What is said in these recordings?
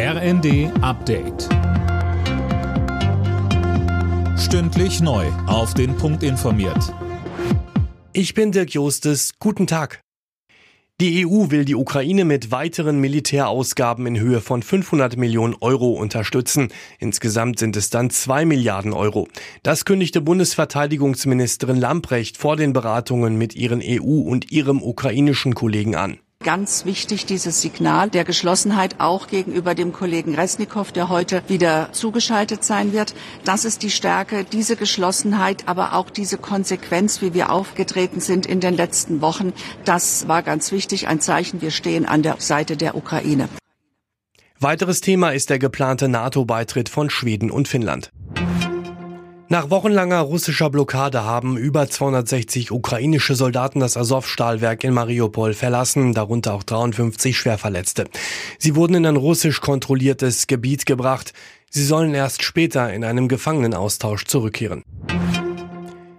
RND Update. Stündlich neu. Auf den Punkt informiert. Ich bin Dirk Jostes. Guten Tag. Die EU will die Ukraine mit weiteren Militärausgaben in Höhe von 500 Millionen Euro unterstützen. Insgesamt sind es dann 2 Milliarden Euro. Das kündigte Bundesverteidigungsministerin Lamprecht vor den Beratungen mit ihren EU und ihrem ukrainischen Kollegen an. Ganz wichtig dieses Signal der Geschlossenheit auch gegenüber dem Kollegen Resnikow, der heute wieder zugeschaltet sein wird. Das ist die Stärke, diese Geschlossenheit, aber auch diese Konsequenz, wie wir aufgetreten sind in den letzten Wochen. Das war ganz wichtig, ein Zeichen, wir stehen an der Seite der Ukraine. Weiteres Thema ist der geplante NATO-Beitritt von Schweden und Finnland. Nach wochenlanger russischer Blockade haben über 260 ukrainische Soldaten das Azov-Stahlwerk in Mariupol verlassen, darunter auch 53 Schwerverletzte. Sie wurden in ein russisch kontrolliertes Gebiet gebracht. Sie sollen erst später in einem Gefangenenaustausch zurückkehren.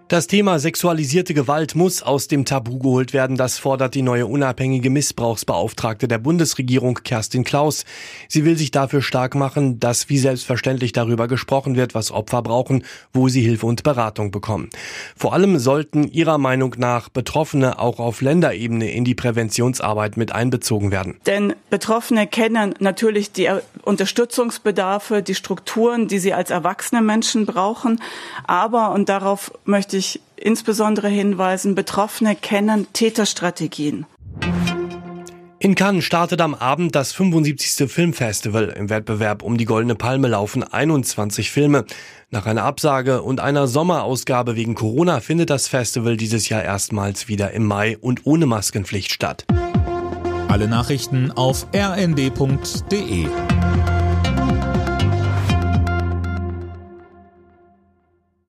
Das Thema sexualisierte Gewalt muss aus dem Tabu geholt werden. Das fordert die neue unabhängige Missbrauchsbeauftragte der Bundesregierung, Kerstin Klaus. Sie will sich dafür stark machen, dass wie selbstverständlich darüber gesprochen wird, was Opfer brauchen, wo sie Hilfe und Beratung bekommen. Vor allem sollten ihrer Meinung nach Betroffene auch auf Länderebene in die Präventionsarbeit mit einbezogen werden. Denn Betroffene kennen natürlich die Unterstützungsbedarfe, die Strukturen, die sie als erwachsene Menschen brauchen. Aber, und darauf möchte ich insbesondere hinweisen, Betroffene kennen Täterstrategien. In Cannes startet am Abend das 75. Filmfestival. Im Wettbewerb um die Goldene Palme laufen 21 Filme. Nach einer Absage und einer Sommerausgabe wegen Corona findet das Festival dieses Jahr erstmals wieder im Mai und ohne Maskenpflicht statt. Alle Nachrichten auf rnd.de